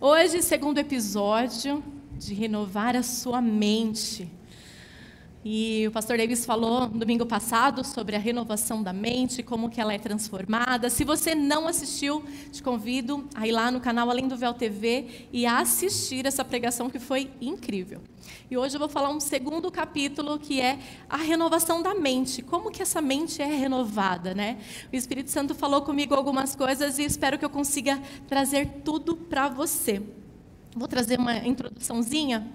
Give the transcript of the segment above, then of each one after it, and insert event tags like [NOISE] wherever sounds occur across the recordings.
Hoje, segundo episódio de renovar a sua mente. E o pastor Davis falou no domingo passado sobre a renovação da mente, como que ela é transformada. Se você não assistiu, te convido a ir lá no canal Além do Véu TV e assistir essa pregação que foi incrível. E hoje eu vou falar um segundo capítulo que é a renovação da mente. Como que essa mente é renovada, né? O Espírito Santo falou comigo algumas coisas e espero que eu consiga trazer tudo para você. Vou trazer uma introduçãozinha.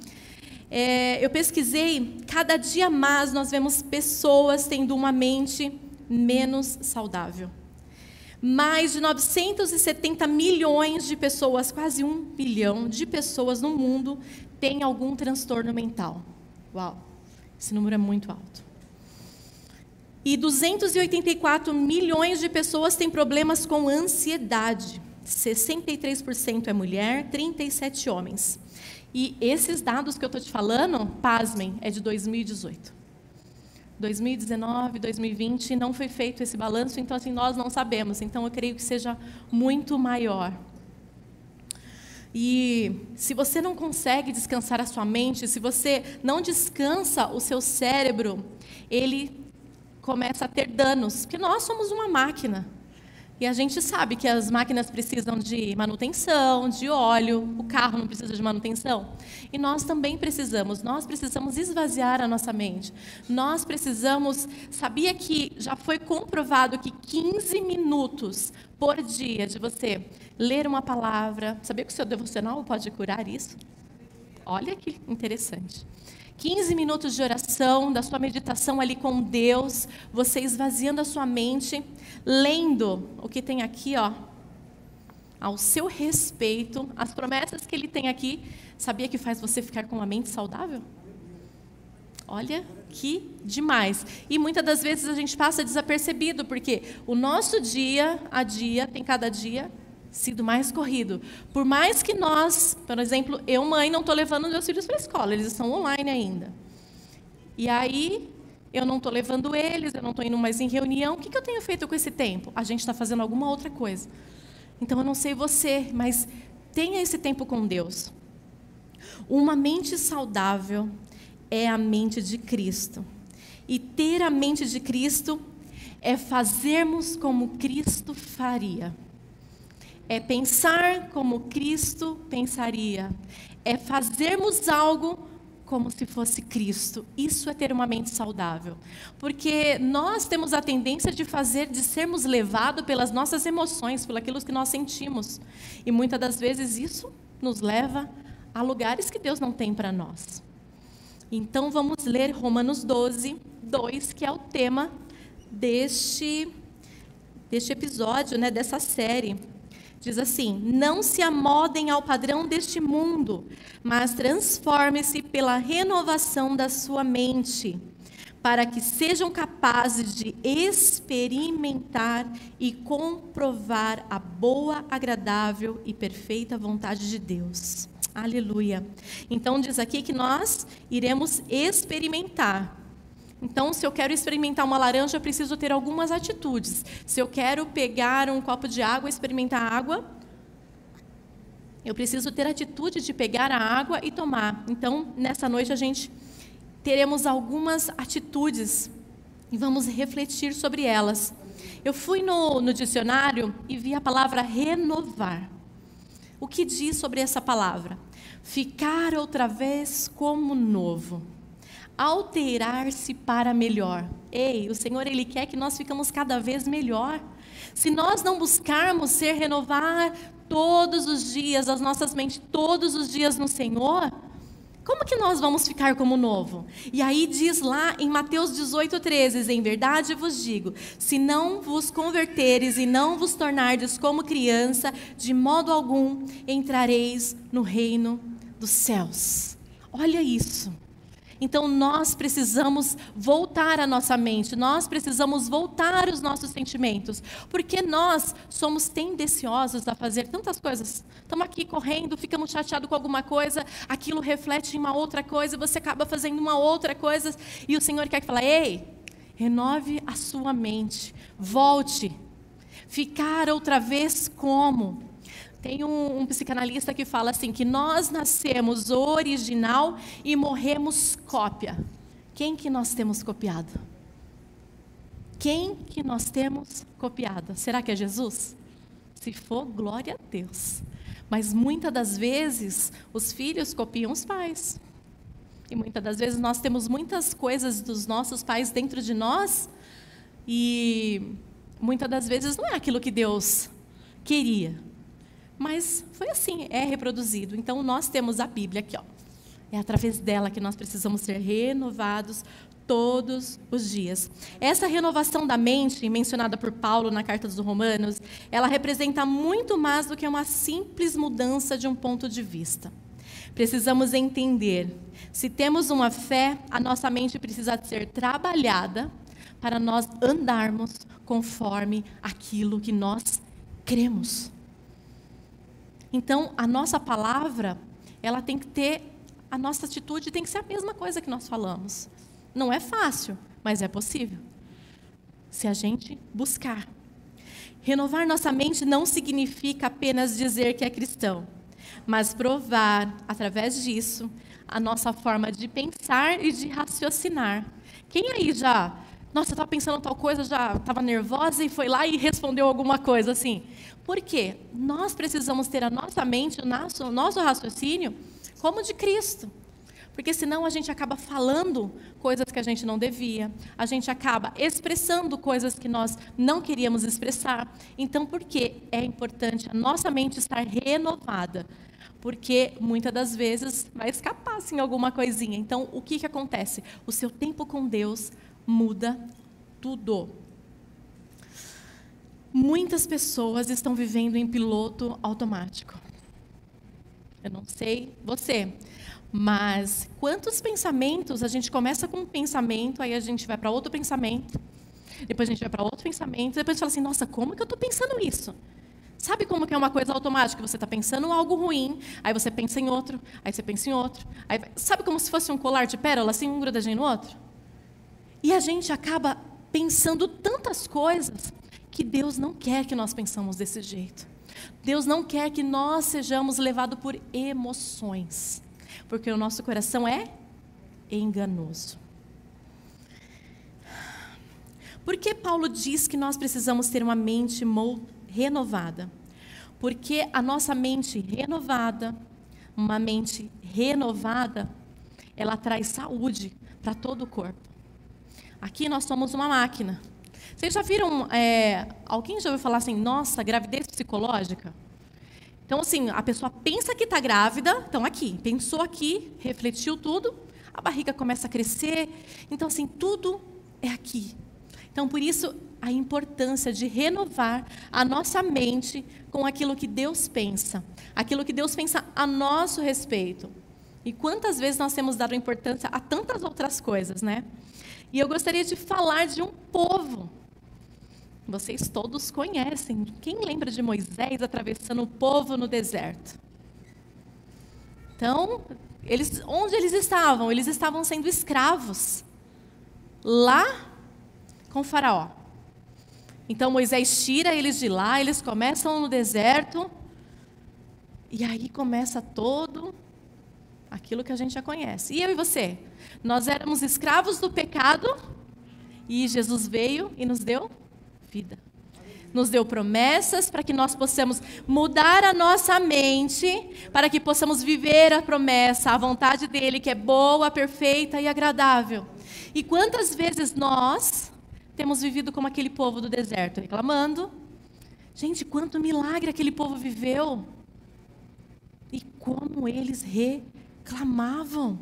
É, eu pesquisei, cada dia mais nós vemos pessoas tendo uma mente menos saudável. Mais de 970 milhões de pessoas, quase um bilhão de pessoas no mundo têm algum transtorno mental. Uau, esse número é muito alto. E 284 milhões de pessoas têm problemas com ansiedade. 63% é mulher, 37 homens. E esses dados que eu estou te falando, pasmem, é de 2018. 2019, 2020 não foi feito esse balanço, então assim nós não sabemos. Então eu creio que seja muito maior. E se você não consegue descansar a sua mente, se você não descansa o seu cérebro, ele começa a ter danos, porque nós somos uma máquina. E a gente sabe que as máquinas precisam de manutenção, de óleo, o carro não precisa de manutenção. E nós também precisamos, nós precisamos esvaziar a nossa mente. Nós precisamos, sabia que já foi comprovado que 15 minutos por dia de você ler uma palavra, sabia que o seu devocional pode curar isso? Olha que interessante. 15 minutos de oração, da sua meditação ali com Deus, você esvaziando a sua mente, lendo o que tem aqui, ó, ao seu respeito, as promessas que ele tem aqui, sabia que faz você ficar com uma mente saudável? Olha que demais. E muitas das vezes a gente passa desapercebido, porque o nosso dia a dia tem cada dia sido mais corrido. Por mais que nós, por exemplo, eu, mãe, não estou levando meus filhos para a escola, eles estão online ainda. E aí, eu não estou levando eles, eu não estou indo mais em reunião. O que, que eu tenho feito com esse tempo? A gente está fazendo alguma outra coisa. Então, eu não sei você, mas tenha esse tempo com Deus. Uma mente saudável é a mente de Cristo. E ter a mente de Cristo é fazermos como Cristo faria é pensar como Cristo pensaria, é fazermos algo como se fosse Cristo. Isso é ter uma mente saudável. Porque nós temos a tendência de fazer, de sermos levados pelas nossas emoções, pelo aquilo que nós sentimos. E muitas das vezes isso nos leva a lugares que Deus não tem para nós. Então vamos ler Romanos 12, 2, que é o tema deste, deste episódio, né, dessa série. Diz assim: Não se amodem ao padrão deste mundo, mas transforme-se pela renovação da sua mente, para que sejam capazes de experimentar e comprovar a boa, agradável e perfeita vontade de Deus. Aleluia. Então diz aqui que nós iremos experimentar então, se eu quero experimentar uma laranja, eu preciso ter algumas atitudes. Se eu quero pegar um copo de água e experimentar água, eu preciso ter a atitude de pegar a água e tomar. Então, nessa noite, a gente teremos algumas atitudes e vamos refletir sobre elas. Eu fui no, no dicionário e vi a palavra renovar. O que diz sobre essa palavra? Ficar outra vez como novo alterar-se para melhor. Ei, o Senhor ele quer que nós ficamos cada vez melhor. Se nós não buscarmos ser renovar todos os dias as nossas mentes, todos os dias no Senhor, como que nós vamos ficar como novo? E aí diz lá em Mateus 18, 13: Em verdade vos digo, se não vos converteres e não vos tornardes como criança, de modo algum entrareis no reino dos céus. Olha isso. Então nós precisamos voltar a nossa mente, nós precisamos voltar os nossos sentimentos, porque nós somos tendenciosos a fazer tantas coisas. Estamos aqui correndo, ficamos chateados com alguma coisa, aquilo reflete em uma outra coisa, você acaba fazendo uma outra coisa, e o Senhor quer que fale: ei, renove a sua mente, volte, ficar outra vez como? Tem um, um, psicanalista que fala assim que nós nascemos original e morremos cópia. Quem que nós temos copiado? Quem que nós temos copiado? Será que é Jesus? Se for, glória a Deus. Mas muitas das vezes os filhos copiam os pais. E muitas das vezes nós temos muitas coisas dos nossos pais dentro de nós e muitas das vezes não é aquilo que Deus queria. Mas foi assim, é reproduzido. Então nós temos a Bíblia aqui, ó. É através dela que nós precisamos ser renovados todos os dias. Essa renovação da mente, mencionada por Paulo na carta dos Romanos, ela representa muito mais do que uma simples mudança de um ponto de vista. Precisamos entender, se temos uma fé, a nossa mente precisa ser trabalhada para nós andarmos conforme aquilo que nós cremos. Então, a nossa palavra, ela tem que ter, a nossa atitude tem que ser a mesma coisa que nós falamos. Não é fácil, mas é possível. Se a gente buscar. Renovar nossa mente não significa apenas dizer que é cristão, mas provar, através disso, a nossa forma de pensar e de raciocinar. Quem aí já nossa, eu estava pensando tal coisa, já estava nervosa e foi lá e respondeu alguma coisa assim. Por quê? Nós precisamos ter a nossa mente, o nosso, o nosso raciocínio como de Cristo. Porque senão a gente acaba falando coisas que a gente não devia, a gente acaba expressando coisas que nós não queríamos expressar. Então, por que é importante a nossa mente estar renovada? Porque muitas das vezes vai escapar assim alguma coisinha. Então, o que, que acontece? O seu tempo com Deus muda tudo. Muitas pessoas estão vivendo em piloto automático. Eu não sei você, mas quantos pensamentos a gente começa com um pensamento, aí a gente vai para outro pensamento, depois a gente vai para outro pensamento, depois a gente fala assim: nossa, como que eu estou pensando isso? Sabe como que é uma coisa automática? Você está pensando algo ruim, aí você pensa em outro, aí você pensa em outro. Aí, sabe como se fosse um colar de pérola, assim, um grudadinho no outro? E a gente acaba pensando tantas coisas que Deus não quer que nós pensamos desse jeito. Deus não quer que nós sejamos levados por emoções, porque o nosso coração é enganoso. Por que Paulo diz que nós precisamos ter uma mente renovada? Porque a nossa mente renovada, uma mente renovada, ela traz saúde para todo o corpo. Aqui nós somos uma máquina. Vocês já viram, é, alguém já ouviu falar assim, nossa, gravidez psicológica? Então, assim, a pessoa pensa que está grávida, então aqui, pensou aqui, refletiu tudo, a barriga começa a crescer. Então, assim, tudo é aqui. Então, por isso, a importância de renovar a nossa mente com aquilo que Deus pensa, aquilo que Deus pensa a nosso respeito. E quantas vezes nós temos dado importância a tantas outras coisas, né? E eu gostaria de falar de um povo. Vocês todos conhecem. Quem lembra de Moisés atravessando o povo no deserto? Então, eles, onde eles estavam? Eles estavam sendo escravos. Lá com Faraó. Então Moisés tira eles de lá, eles começam no deserto. E aí começa todo aquilo que a gente já conhece. E eu e você? Nós éramos escravos do pecado e Jesus veio e nos deu vida. Nos deu promessas para que nós possamos mudar a nossa mente, para que possamos viver a promessa, a vontade dele, que é boa, perfeita e agradável. E quantas vezes nós temos vivido como aquele povo do deserto, reclamando? Gente, quanto milagre aquele povo viveu! E como eles reclamavam.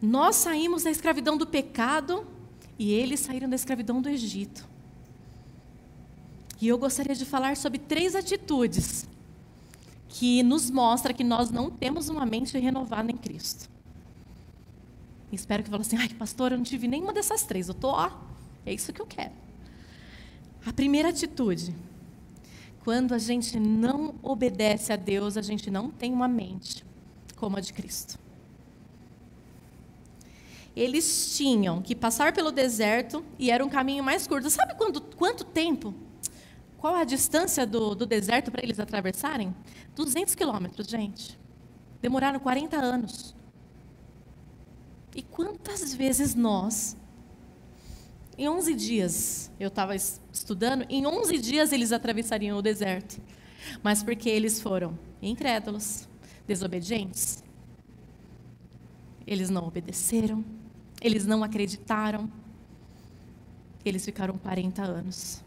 Nós saímos da escravidão do pecado e eles saíram da escravidão do Egito. E eu gostaria de falar sobre três atitudes que nos mostra que nós não temos uma mente renovada em Cristo. espero que você assim, ai pastor, eu não tive nenhuma dessas três. Eu tô, ó, é isso que eu quero. A primeira atitude, quando a gente não obedece a Deus, a gente não tem uma mente como a de Cristo eles tinham que passar pelo deserto e era um caminho mais curto. Sabe quando, quanto tempo? qual a distância do, do deserto para eles atravessarem? 200 quilômetros, gente. Demoraram 40 anos. E quantas vezes nós, em 11 dias, eu estava estudando, em 11 dias eles atravessariam o deserto. Mas porque eles foram incrédulos, desobedientes, eles não obedeceram, eles não acreditaram, eles ficaram 40 anos.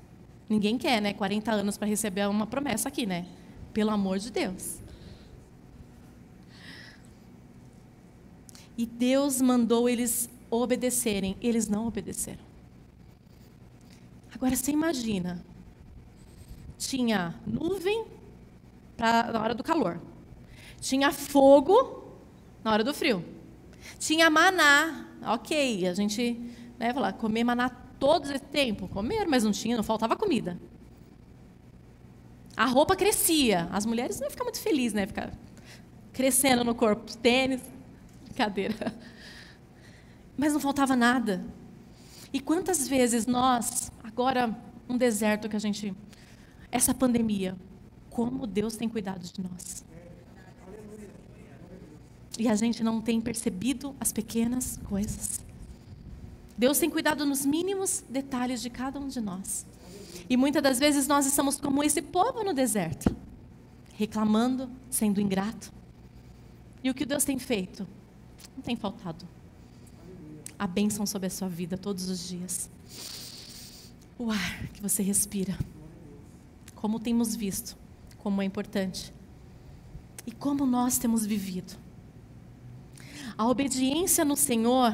Ninguém quer, né? 40 anos para receber uma promessa aqui, né? Pelo amor de Deus. E Deus mandou eles obedecerem, eles não obedeceram. Agora você imagina, tinha nuvem pra, na hora do calor, tinha fogo na hora do frio, tinha maná, ok, a gente né, falar, comer maná todo esse tempo, comer, mas não tinha, não faltava comida. A roupa crescia, as mulheres não iam ficar muito felizes, né, ficar crescendo no corpo, tênis, brincadeira. [LAUGHS] Mas não faltava nada. E quantas vezes nós, agora um deserto que a gente, essa pandemia, como Deus tem cuidado de nós. E a gente não tem percebido as pequenas coisas. Deus tem cuidado nos mínimos detalhes de cada um de nós. E muitas das vezes nós estamos como esse povo no deserto, reclamando, sendo ingrato. E o que Deus tem feito? Não tem faltado a bênção sobre a sua vida todos os dias. O ar que você respira. Como temos visto, como é importante. E como nós temos vivido. A obediência no Senhor,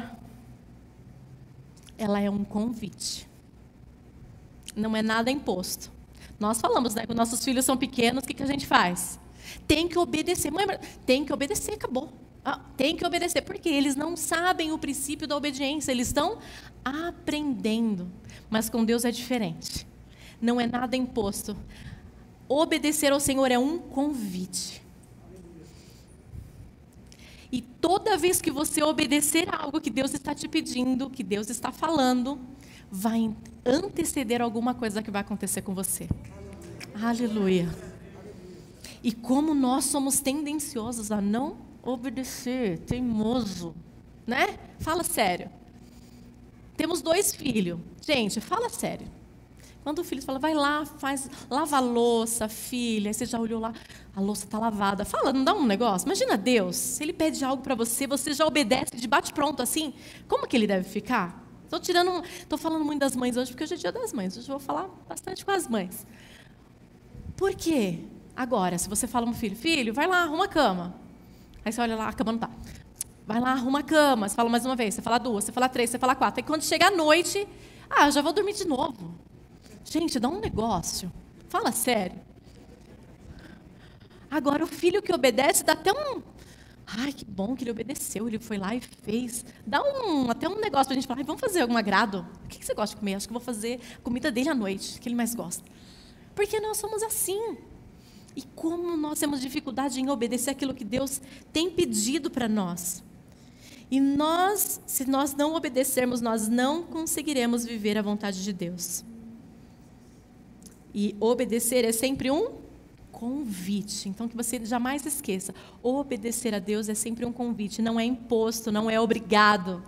ela é um convite. Não é nada imposto. Nós falamos, né? Quando nossos filhos são pequenos, o que, que a gente faz? Tem que obedecer. Mãe, tem que obedecer, acabou. Ah, tem que obedecer, porque eles não sabem o princípio da obediência, eles estão aprendendo. Mas com Deus é diferente. Não é nada imposto. Obedecer ao Senhor é um convite. E toda vez que você obedecer a algo que Deus está te pedindo, que Deus está falando, vai anteceder alguma coisa que vai acontecer com você. Aleluia. E como nós somos tendenciosos a não obedecer, teimoso, né? Fala sério. Temos dois filhos. Gente, fala sério. Quando o filho fala, vai lá, faz, lava a louça, filha, aí você já olhou lá, a louça está lavada. Fala, não dá um negócio? Imagina Deus, se ele pede algo para você, você já obedece de bate pronto assim, como que ele deve ficar? Estou tirando, estou falando muito das mães hoje, porque hoje é dia das mães. Hoje eu vou falar bastante com as mães. Por quê? Agora, se você fala um filho, filho, vai lá, arruma a cama. Aí você olha lá, a cama não tá. Vai lá, arruma a cama. Você fala mais uma vez, você fala duas, você fala três, você fala quatro. Aí quando chega a noite, ah, já vou dormir de novo. Gente, dá um negócio. Fala sério. Agora, o filho que obedece dá até um. Ai, que bom que ele obedeceu, ele foi lá e fez. Dá um, até um negócio para a gente falar, vamos fazer algum agrado? O que você gosta de comer? Acho que vou fazer comida dele à noite, que ele mais gosta. Porque nós somos assim. E como nós temos dificuldade em obedecer aquilo que Deus tem pedido para nós. E nós, se nós não obedecermos, nós não conseguiremos viver a vontade de Deus. E obedecer é sempre um convite. Então que você jamais esqueça, obedecer a Deus é sempre um convite, não é imposto, não é obrigado.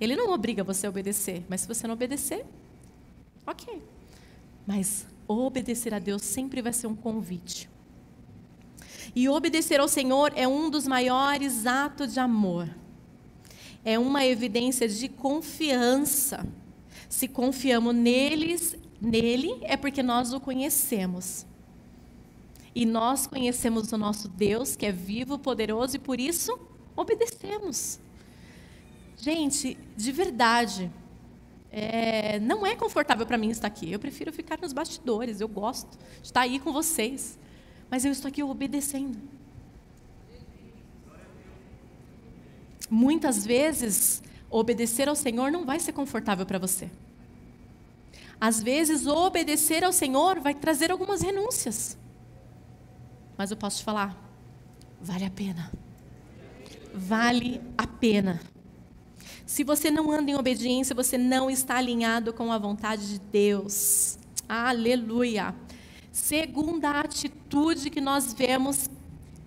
Ele não obriga você a obedecer, mas se você não obedecer, OK. Mas obedecer a Deus sempre vai ser um convite. E obedecer ao Senhor é um dos maiores atos de amor. É uma evidência de confiança. Se confiamos neles, nele, é porque nós o conhecemos. E nós conhecemos o nosso Deus, que é vivo, poderoso, e por isso obedecemos. Gente, de verdade, é, não é confortável para mim estar aqui. Eu prefiro ficar nos bastidores. Eu gosto de estar aí com vocês. Mas eu estou aqui obedecendo. Muitas vezes, obedecer ao Senhor não vai ser confortável para você. Às vezes, obedecer ao Senhor vai trazer algumas renúncias. Mas eu posso te falar, vale a pena. Vale a pena. Se você não anda em obediência, você não está alinhado com a vontade de Deus. Aleluia. segunda atitude que nós vemos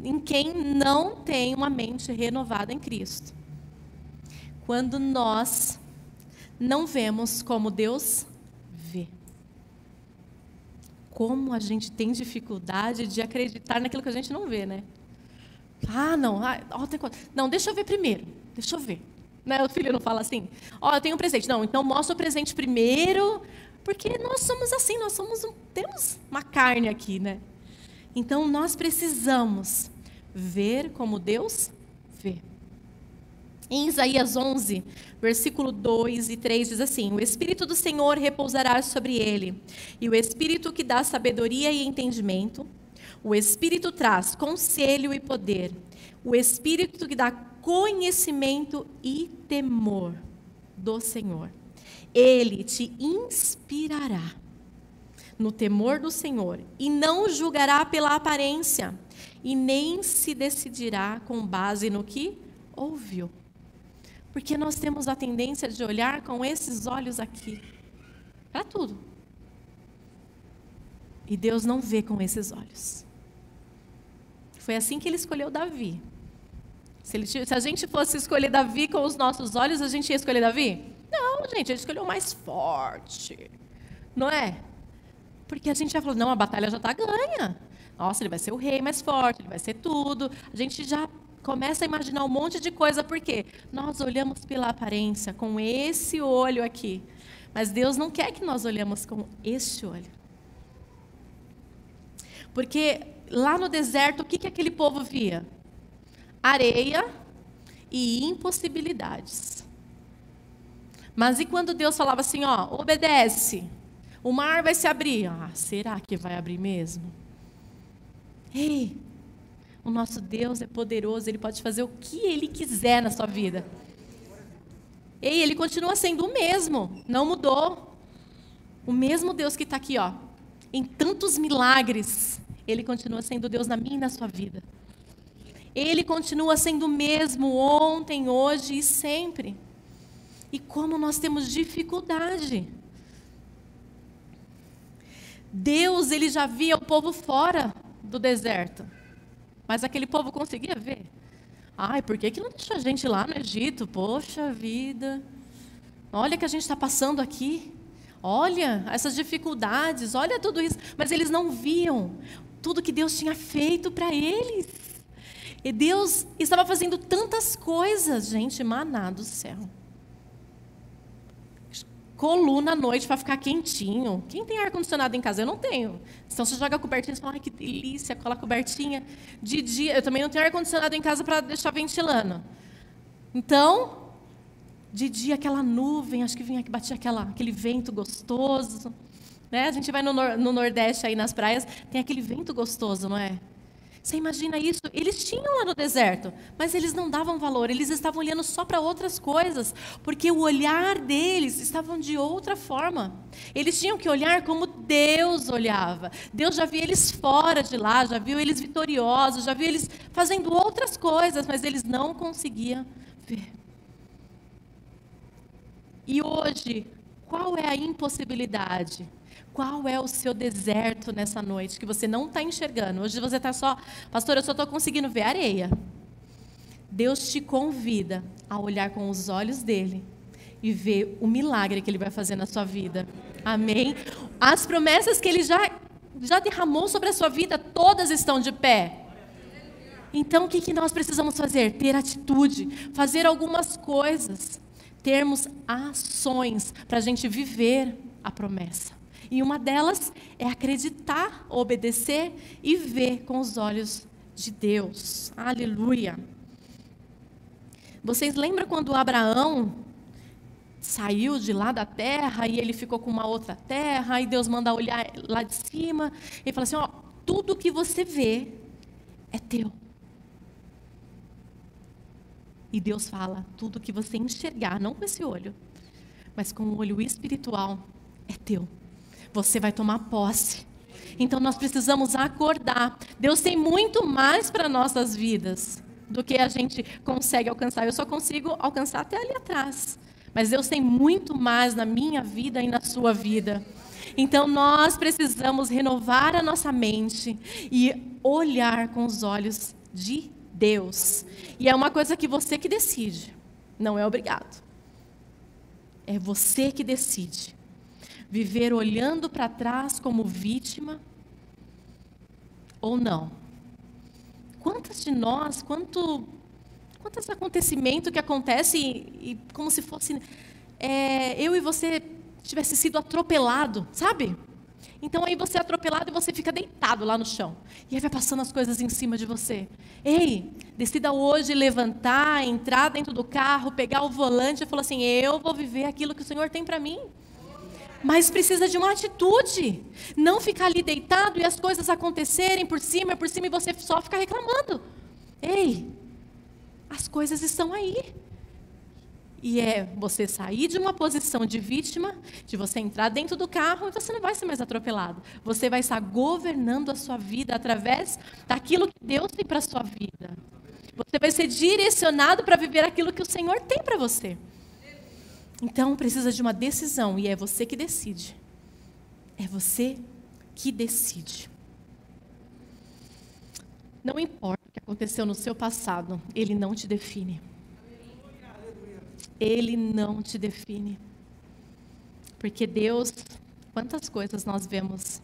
em quem não tem uma mente renovada em Cristo. Quando nós não vemos como Deus vê. Como a gente tem dificuldade de acreditar naquilo que a gente não vê, né? Ah, não, ah, não, deixa eu ver primeiro, deixa eu ver. Né? O filho não fala assim, ó, oh, eu tenho um presente. Não, então mostra o presente primeiro, porque nós somos assim, nós somos um, temos uma carne aqui, né? Então nós precisamos ver como Deus vê. Em Isaías 11, versículo 2 e 3 diz assim: O Espírito do Senhor repousará sobre ele, e o Espírito que dá sabedoria e entendimento, o Espírito traz conselho e poder, o Espírito que dá conhecimento e temor do Senhor. Ele te inspirará no temor do Senhor e não julgará pela aparência e nem se decidirá com base no que ouviu. Porque nós temos a tendência de olhar com esses olhos aqui para tudo. E Deus não vê com esses olhos. Foi assim que ele escolheu Davi. Se, ele, se, a gente fosse escolher Davi com os nossos olhos, a gente ia escolher Davi? Não, gente, ele escolheu o mais forte. Não é? Porque a gente já falou, não, a batalha já está ganha. Nossa, ele vai ser o rei mais forte, ele vai ser tudo. A gente já começa a imaginar um monte de coisa, porque nós olhamos pela aparência, com esse olho aqui. Mas Deus não quer que nós olhemos com este olho. Porque lá no deserto, o que, que aquele povo via? Areia e impossibilidades. Mas e quando Deus falava assim, ó, obedece, o mar vai se abrir. Ah, será que vai abrir mesmo? Ei, o nosso Deus é poderoso, ele pode fazer o que ele quiser na sua vida. Ei, ele continua sendo o mesmo, não mudou. O mesmo Deus que está aqui, ó, em tantos milagres, ele continua sendo Deus na minha e na sua vida. Ele continua sendo o mesmo ontem, hoje e sempre. E como nós temos dificuldade. Deus, ele já via o povo fora do deserto. Mas aquele povo conseguia ver. Ai, por que, que não deixou a gente lá no Egito? Poxa vida. Olha que a gente está passando aqui. Olha essas dificuldades, olha tudo isso. Mas eles não viam tudo que Deus tinha feito para eles. E Deus estava fazendo tantas coisas, gente, maná do céu coluna à noite para ficar quentinho. Quem tem ar-condicionado em casa? Eu não tenho. Então você joga a cobertinha e fala, ai que delícia, cola a cobertinha. De dia, eu também não tenho ar-condicionado em casa para deixar ventilando. Então, de dia aquela nuvem, acho que vinha que batia aquela, aquele vento gostoso. Né? A gente vai no, no Nordeste aí nas praias, tem aquele vento gostoso, não é? Você imagina isso? Eles tinham lá no deserto, mas eles não davam valor, eles estavam olhando só para outras coisas, porque o olhar deles estava de outra forma. Eles tinham que olhar como Deus olhava. Deus já via eles fora de lá, já viu eles vitoriosos, já viu eles fazendo outras coisas, mas eles não conseguiam ver. E hoje, qual é a impossibilidade? Qual é o seu deserto nessa noite que você não está enxergando? Hoje você está só, pastor, eu só estou conseguindo ver areia. Deus te convida a olhar com os olhos dele e ver o milagre que ele vai fazer na sua vida. Amém? As promessas que ele já, já derramou sobre a sua vida, todas estão de pé. Então, o que, que nós precisamos fazer? Ter atitude, fazer algumas coisas, termos ações para a gente viver a promessa. E uma delas é acreditar, obedecer e ver com os olhos de Deus. Aleluia. Vocês lembram quando Abraão saiu de lá da terra e ele ficou com uma outra terra, e Deus manda olhar lá de cima e fala assim: ó, tudo que você vê é teu. E Deus fala: tudo que você enxergar, não com esse olho, mas com o olho espiritual, é teu você vai tomar posse. Então nós precisamos acordar. Deus tem muito mais para nossas vidas do que a gente consegue alcançar. Eu só consigo alcançar até ali atrás. Mas Deus tem muito mais na minha vida e na sua vida. Então nós precisamos renovar a nossa mente e olhar com os olhos de Deus. E é uma coisa que você que decide, não é obrigado. É você que decide. Viver olhando para trás como vítima ou não. Quantas de nós, quanto, quantos acontecimentos que acontecem e, como se fosse é, eu e você tivesse sido atropelado, sabe? Então aí você é atropelado e você fica deitado lá no chão. E aí vai passando as coisas em cima de você. Ei, decida hoje levantar, entrar dentro do carro, pegar o volante e falar assim: eu vou viver aquilo que o Senhor tem para mim. Mas precisa de uma atitude. Não ficar ali deitado e as coisas acontecerem por cima, por cima e você só ficar reclamando. Ei, as coisas estão aí. E é você sair de uma posição de vítima, de você entrar dentro do carro e você não vai ser mais atropelado. Você vai estar governando a sua vida através daquilo que Deus tem para a sua vida. Você vai ser direcionado para viver aquilo que o Senhor tem para você. Então precisa de uma decisão e é você que decide. É você que decide. Não importa o que aconteceu no seu passado, ele não te define. Ele não te define. Porque Deus, quantas coisas nós vemos.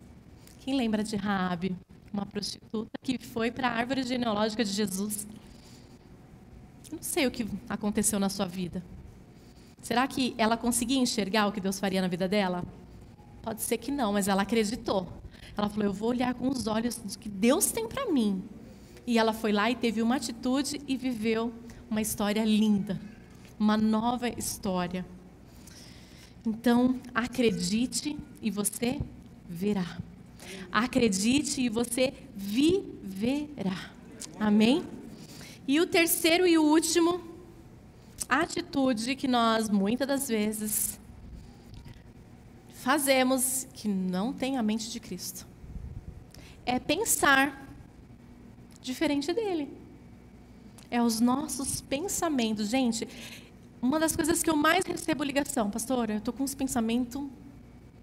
Quem lembra de Raabe, uma prostituta que foi para a árvore genealógica de Jesus? Não sei o que aconteceu na sua vida. Será que ela conseguia enxergar o que Deus faria na vida dela? Pode ser que não, mas ela acreditou. Ela falou: Eu vou olhar com os olhos que Deus tem para mim. E ela foi lá e teve uma atitude e viveu uma história linda uma nova história. Então, acredite e você verá. Acredite e você viverá. Amém? E o terceiro e último, atitude que nós muitas das vezes fazemos que não tem a mente de Cristo é pensar diferente dele. É os nossos pensamentos. Gente, uma das coisas que eu mais recebo ligação, pastora, eu estou com uns pensamentos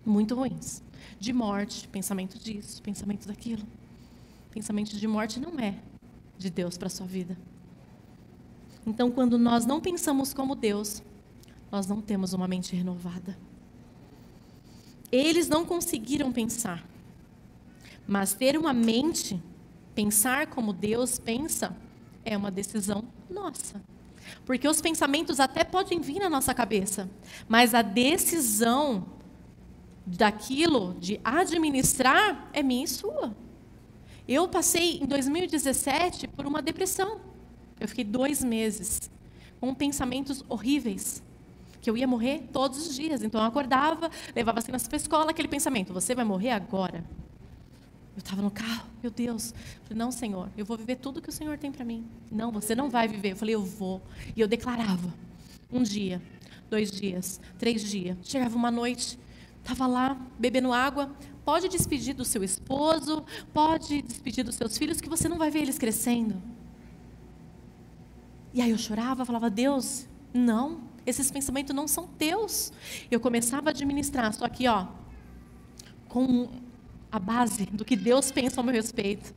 muito ruins. De morte, pensamento disso, pensamento daquilo. Pensamento de morte não é de Deus para a sua vida. Então, quando nós não pensamos como Deus, nós não temos uma mente renovada. Eles não conseguiram pensar. Mas ter uma mente, pensar como Deus pensa, é uma decisão nossa. Porque os pensamentos até podem vir na nossa cabeça, mas a decisão daquilo, de administrar, é minha e sua. Eu passei em 2017 por uma depressão. Eu fiquei dois meses com pensamentos horríveis. Que eu ia morrer todos os dias. Então eu acordava, levava as crianças para a escola, aquele pensamento: você vai morrer agora. Eu estava no carro, meu Deus. Eu falei, não, Senhor, eu vou viver tudo que o Senhor tem para mim. Não, você não vai viver. Eu falei, eu vou. E eu declarava. Um dia, dois dias, três dias. Chegava uma noite, estava lá bebendo água. Pode despedir do seu esposo, pode despedir dos seus filhos, que você não vai ver eles crescendo. E aí eu chorava, falava, Deus, não, esses pensamentos não são teus. Eu começava a administrar, só que, ó, com a base do que Deus pensa ao meu respeito.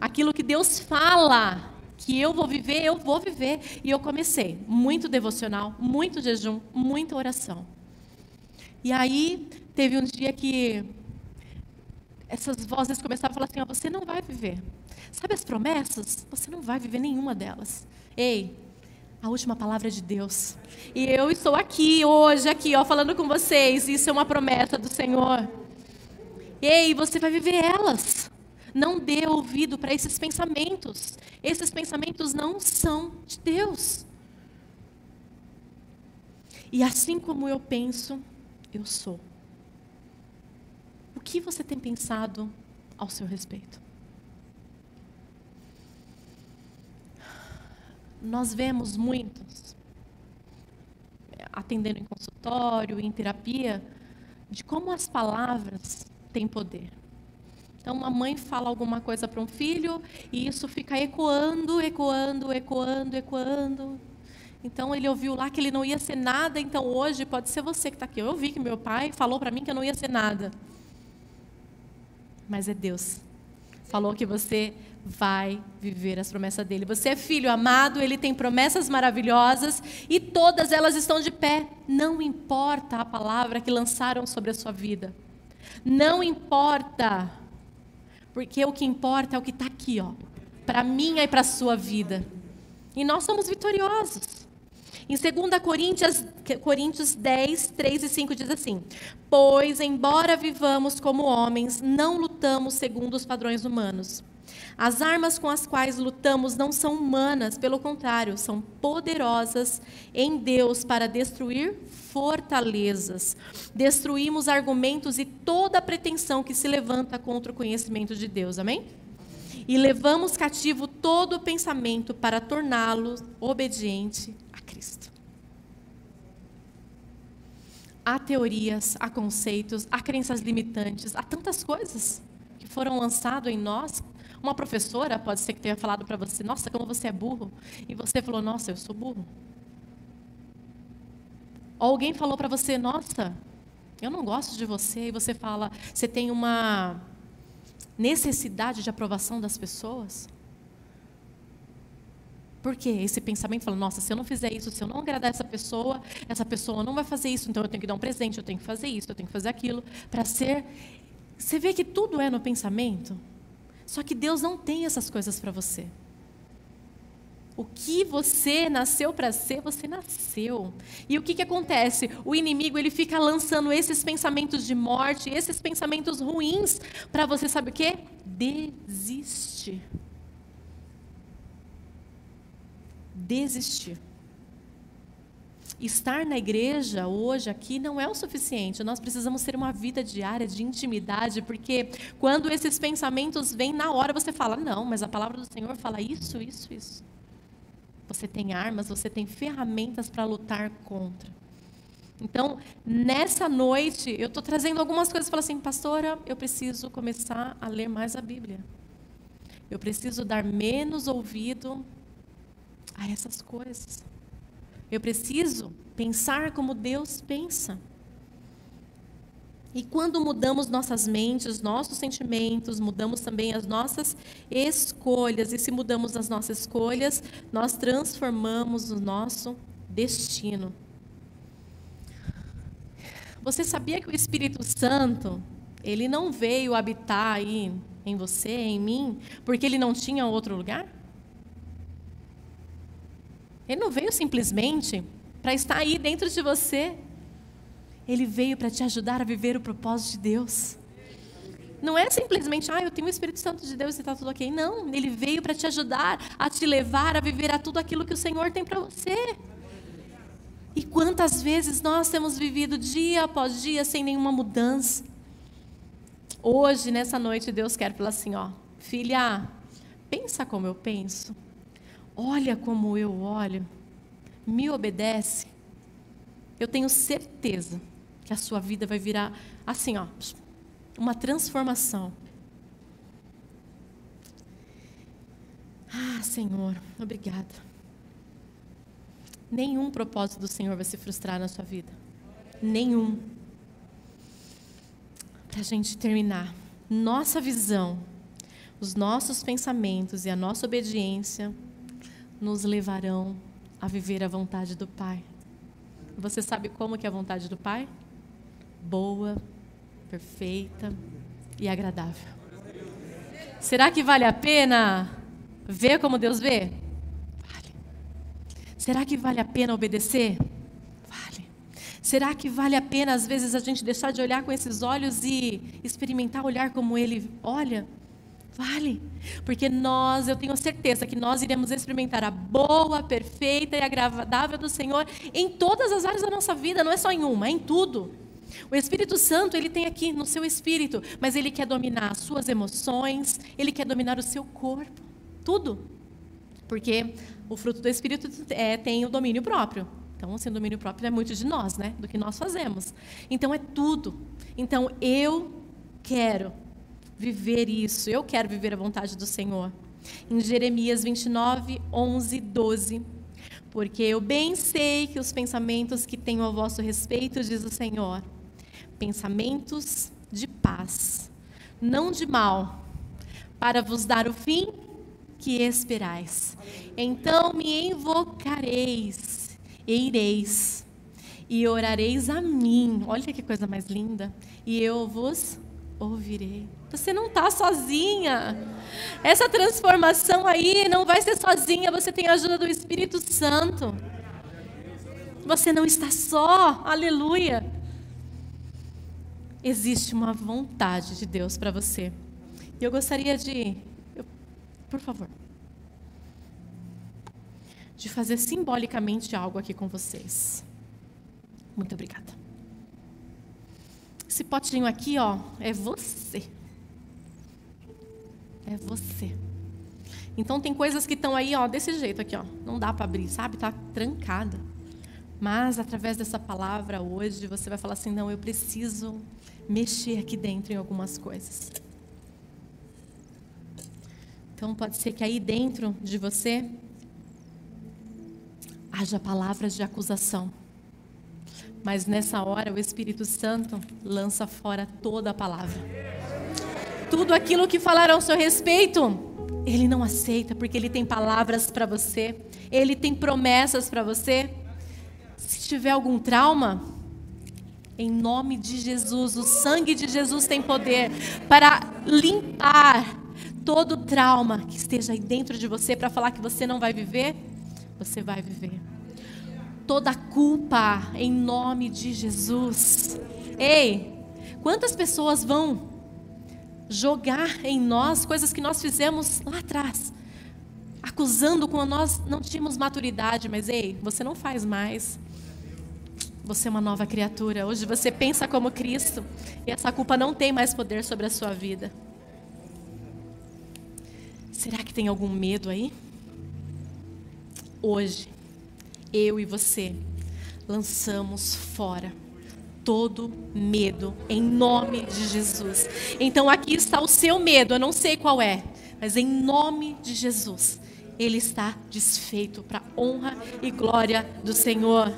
Aquilo que Deus fala que eu vou viver, eu vou viver. E eu comecei muito devocional, muito jejum, muita oração. E aí teve um dia que essas vozes começaram a falar assim: oh, você não vai viver. Sabe as promessas? Você não vai viver nenhuma delas. Ei, a última palavra é de Deus. E eu estou aqui hoje, aqui, ó, falando com vocês. Isso é uma promessa do Senhor. Ei, você vai viver elas. Não dê ouvido para esses pensamentos. Esses pensamentos não são de Deus. E assim como eu penso, eu sou. O que você tem pensado ao seu respeito? Nós vemos muitos atendendo em consultório, em terapia, de como as palavras tem poder. Então, uma mãe fala alguma coisa para um filho e isso fica ecoando, ecoando, ecoando, ecoando. Então, ele ouviu lá que ele não ia ser nada, então hoje pode ser você que está aqui. Eu ouvi que meu pai falou para mim que eu não ia ser nada. mas é Deus. Falou que você vai viver as promessas dele. Você é filho amado, ele tem promessas maravilhosas e todas elas estão de pé. Não importa a palavra que lançaram sobre a sua vida. Não importa. Porque o que importa é o que está aqui, ó, para minha e para a sua vida. E nós somos vitoriosos. Em 2 Coríntios, Coríntios 10, 3 e 5 diz assim: Pois, embora vivamos como homens, não lutamos segundo os padrões humanos. As armas com as quais lutamos não são humanas, pelo contrário, são poderosas em Deus para destruir fortalezas. Destruímos argumentos e toda pretensão que se levanta contra o conhecimento de Deus. Amém? E levamos cativo todo o pensamento para torná-lo obediente Cristo. Há teorias, há conceitos, há crenças limitantes, há tantas coisas que foram lançadas em nós uma professora pode ser que tenha falado para você: Nossa, como você é burro. E você falou: Nossa, eu sou burro. Ou alguém falou para você: Nossa, eu não gosto de você. E você fala: Você tem uma necessidade de aprovação das pessoas? Por quê? Esse pensamento fala: Nossa, se eu não fizer isso, se eu não agradar essa pessoa, essa pessoa não vai fazer isso, então eu tenho que dar um presente, eu tenho que fazer isso, eu tenho que fazer aquilo, para ser. Você vê que tudo é no pensamento? Só que Deus não tem essas coisas para você. O que você nasceu para ser, você nasceu. E o que, que acontece? O inimigo ele fica lançando esses pensamentos de morte, esses pensamentos ruins, para você, sabe o quê? Desistir. Desistir estar na igreja hoje aqui não é o suficiente. Nós precisamos ter uma vida diária de intimidade, porque quando esses pensamentos vêm na hora, você fala: "Não, mas a palavra do Senhor fala isso, isso, isso". Você tem armas, você tem ferramentas para lutar contra. Então, nessa noite, eu estou trazendo algumas coisas. Falo assim, pastora, eu preciso começar a ler mais a Bíblia. Eu preciso dar menos ouvido a essas coisas. Eu preciso pensar como Deus pensa. E quando mudamos nossas mentes, nossos sentimentos, mudamos também as nossas escolhas. E se mudamos as nossas escolhas, nós transformamos o nosso destino. Você sabia que o Espírito Santo, ele não veio habitar aí em você, em mim, porque ele não tinha outro lugar? Ele não veio simplesmente para estar aí dentro de você. Ele veio para te ajudar a viver o propósito de Deus. Não é simplesmente, ah, eu tenho o Espírito Santo de Deus e está tudo ok. Não, ele veio para te ajudar a te levar a viver a tudo aquilo que o Senhor tem para você. E quantas vezes nós temos vivido dia após dia sem nenhuma mudança. Hoje, nessa noite, Deus quer falar assim: ó, filha, pensa como eu penso olha como eu olho, me obedece, eu tenho certeza que a sua vida vai virar assim, ó, uma transformação. Ah, Senhor, obrigada. Nenhum propósito do Senhor vai se frustrar na sua vida. Nenhum. Para a gente terminar, nossa visão, os nossos pensamentos e a nossa obediência nos levarão a viver a vontade do Pai. Você sabe como que é a vontade do Pai? Boa, perfeita e agradável. Será que vale a pena ver como Deus vê? Vale. Será que vale a pena obedecer? Vale. Será que vale a pena, às vezes, a gente deixar de olhar com esses olhos e experimentar olhar como Ele olha? Vale. Porque nós, eu tenho certeza que nós iremos experimentar a boa, perfeita e agradável do Senhor em todas as áreas da nossa vida, não é só em uma, é em tudo. O Espírito Santo, ele tem aqui no seu espírito, mas ele quer dominar as suas emoções, ele quer dominar o seu corpo, tudo. Porque o fruto do Espírito é, tem o domínio próprio. Então, sem domínio próprio é muito de nós, né? Do que nós fazemos. Então, é tudo. Então, eu quero viver isso. Eu quero viver a vontade do Senhor. Em Jeremias 29, 11, 12. Porque eu bem sei que os pensamentos que tenho a vosso respeito, diz o Senhor, pensamentos de paz, não de mal, para vos dar o fim que esperais. Então me invocareis e ireis, e orareis a mim. Olha que coisa mais linda. E eu vos ouvirei. Você não está sozinha. Essa transformação aí não vai ser sozinha, você tem a ajuda do Espírito Santo. Você não está só. Aleluia. Existe uma vontade de Deus para você. E eu gostaria de, eu, por favor, de fazer simbolicamente algo aqui com vocês. Muito obrigada. Esse potinho aqui, ó, é você. É você. Então tem coisas que estão aí, ó, desse jeito aqui, ó. Não dá para abrir, sabe? Tá trancada. Mas através dessa palavra hoje, você vai falar assim: "Não, eu preciso mexer aqui dentro em algumas coisas". Então pode ser que aí dentro de você haja palavras de acusação. Mas nessa hora o Espírito Santo lança fora toda a palavra. Tudo aquilo que falaram ao seu respeito, ele não aceita, porque ele tem palavras para você, ele tem promessas para você. Se tiver algum trauma, em nome de Jesus, o sangue de Jesus tem poder para limpar todo trauma que esteja aí dentro de você para falar que você não vai viver, você vai viver. Toda culpa em nome de Jesus. Ei, quantas pessoas vão jogar em nós coisas que nós fizemos lá atrás, acusando quando nós não tínhamos maturidade, mas ei, você não faz mais. Você é uma nova criatura. Hoje você pensa como Cristo e essa culpa não tem mais poder sobre a sua vida. Será que tem algum medo aí? Hoje, eu e você lançamos fora todo medo em nome de Jesus. Então aqui está o seu medo, eu não sei qual é, mas em nome de Jesus, ele está desfeito para honra e glória do Senhor.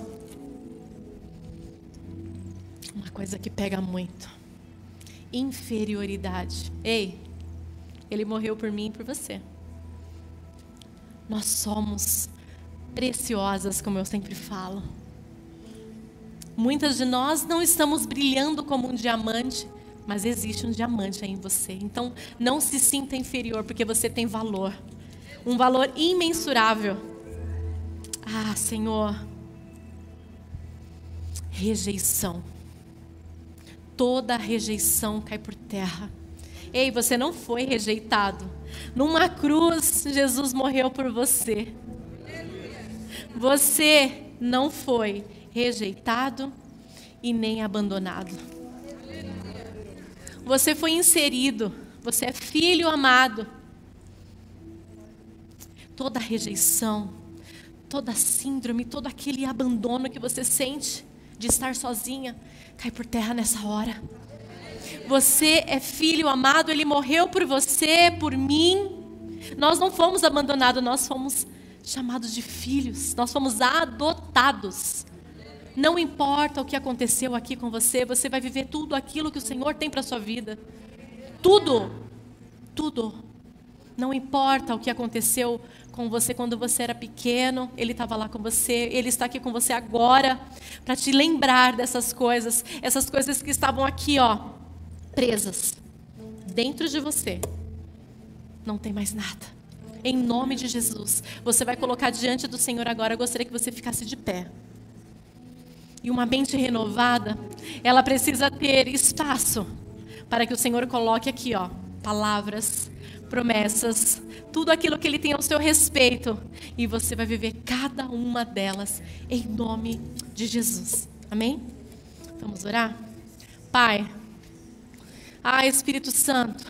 Uma coisa que pega muito. Inferioridade. Ei, ele morreu por mim e por você. Nós somos preciosas, como eu sempre falo. Muitas de nós não estamos brilhando como um diamante, mas existe um diamante aí em você. Então, não se sinta inferior, porque você tem valor. Um valor imensurável. Ah, Senhor. Rejeição. Toda rejeição cai por terra. Ei, você não foi rejeitado. Numa cruz, Jesus morreu por você. Você não foi rejeitado e nem abandonado. Você foi inserido. Você é filho amado. Toda rejeição, toda síndrome, todo aquele abandono que você sente de estar sozinha, cai por terra nessa hora. Você é filho amado, ele morreu por você, por mim. Nós não fomos abandonados, nós fomos chamados de filhos, nós fomos adotados. Não importa o que aconteceu aqui com você, você vai viver tudo aquilo que o Senhor tem para sua vida. Tudo. Tudo. Não importa o que aconteceu com você quando você era pequeno, Ele estava lá com você, Ele está aqui com você agora, para te lembrar dessas coisas, essas coisas que estavam aqui, ó, presas dentro de você. Não tem mais nada. Em nome de Jesus, você vai colocar diante do Senhor agora. Eu gostaria que você ficasse de pé. E uma mente renovada, ela precisa ter espaço para que o Senhor coloque aqui, ó, palavras, promessas, tudo aquilo que Ele tem ao seu respeito. E você vai viver cada uma delas em nome de Jesus. Amém? Vamos orar? Pai. Ah, Espírito Santo.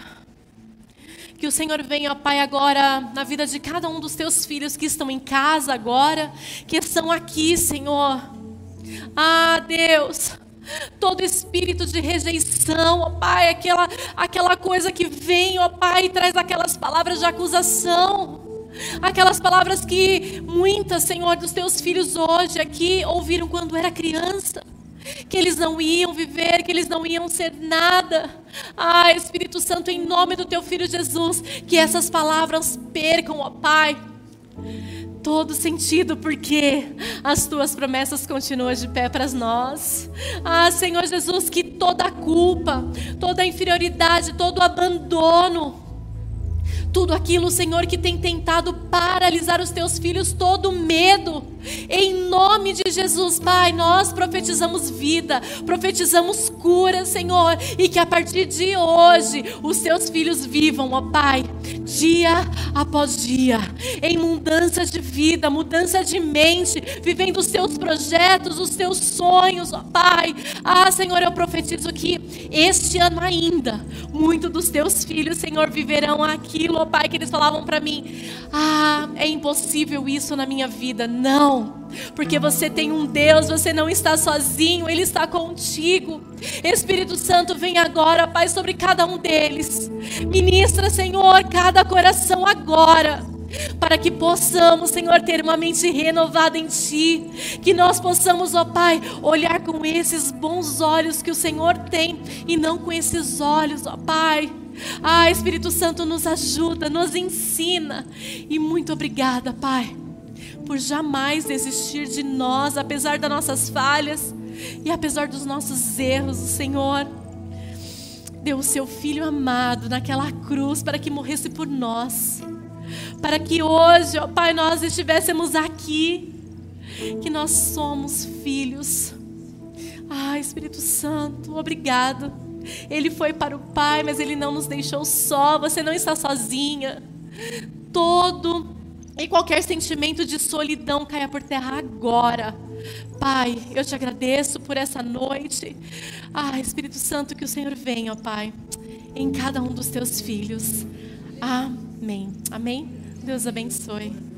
Que o Senhor venha, Pai, agora na vida de cada um dos teus filhos que estão em casa agora, que estão aqui, Senhor. Ah, Deus, todo espírito de rejeição, ó Pai, aquela, aquela coisa que vem, ó Pai, e traz aquelas palavras de acusação. Aquelas palavras que muitas, Senhor, dos teus filhos hoje aqui ouviram quando era criança que eles não iam viver, que eles não iam ser nada. Ah, Espírito Santo, em nome do teu filho Jesus, que essas palavras percam, ó Pai, todo sentido, porque as tuas promessas continuam de pé para nós. Ah, Senhor Jesus, que toda culpa, toda inferioridade, todo abandono, tudo aquilo, Senhor, que tem tentado paralisar os teus filhos, todo medo, em nome de Jesus, Pai, nós profetizamos vida, profetizamos cura, Senhor, e que a partir de hoje os teus filhos vivam, ó Pai, dia após dia, em mudança de vida, mudança de mente, vivendo os teus projetos, os teus sonhos, ó Pai. Ah, Senhor, eu profetizo que este ano ainda, muitos dos teus filhos, Senhor, viverão aquilo, ó Pai, que eles falavam para mim: ah, é impossível isso na minha vida. Não, porque você tem um Deus, você não está sozinho, Ele está contigo. Espírito Santo, vem agora, Pai, sobre cada um deles. Ministra, Senhor, cada coração agora para que possamos, Senhor, ter uma mente renovada em Ti, que nós possamos, ó Pai, olhar com esses bons olhos que o Senhor tem e não com esses olhos, ó Pai. Ah, Espírito Santo, nos ajuda, nos ensina. E muito obrigada, Pai, por jamais desistir de nós, apesar das nossas falhas e apesar dos nossos erros, o Senhor deu o seu filho amado naquela cruz para que morresse por nós. Para que hoje, ó Pai, nós estivéssemos aqui, que nós somos filhos. Ah, Espírito Santo, obrigado ele foi para o Pai, mas ele não nos deixou só. Você não está sozinha. Todo e qualquer sentimento de solidão caia por terra agora. Pai, eu te agradeço por essa noite. Ah, Espírito Santo, que o Senhor venha, ó Pai, em cada um dos teus filhos. Amém. Amém. Deus abençoe.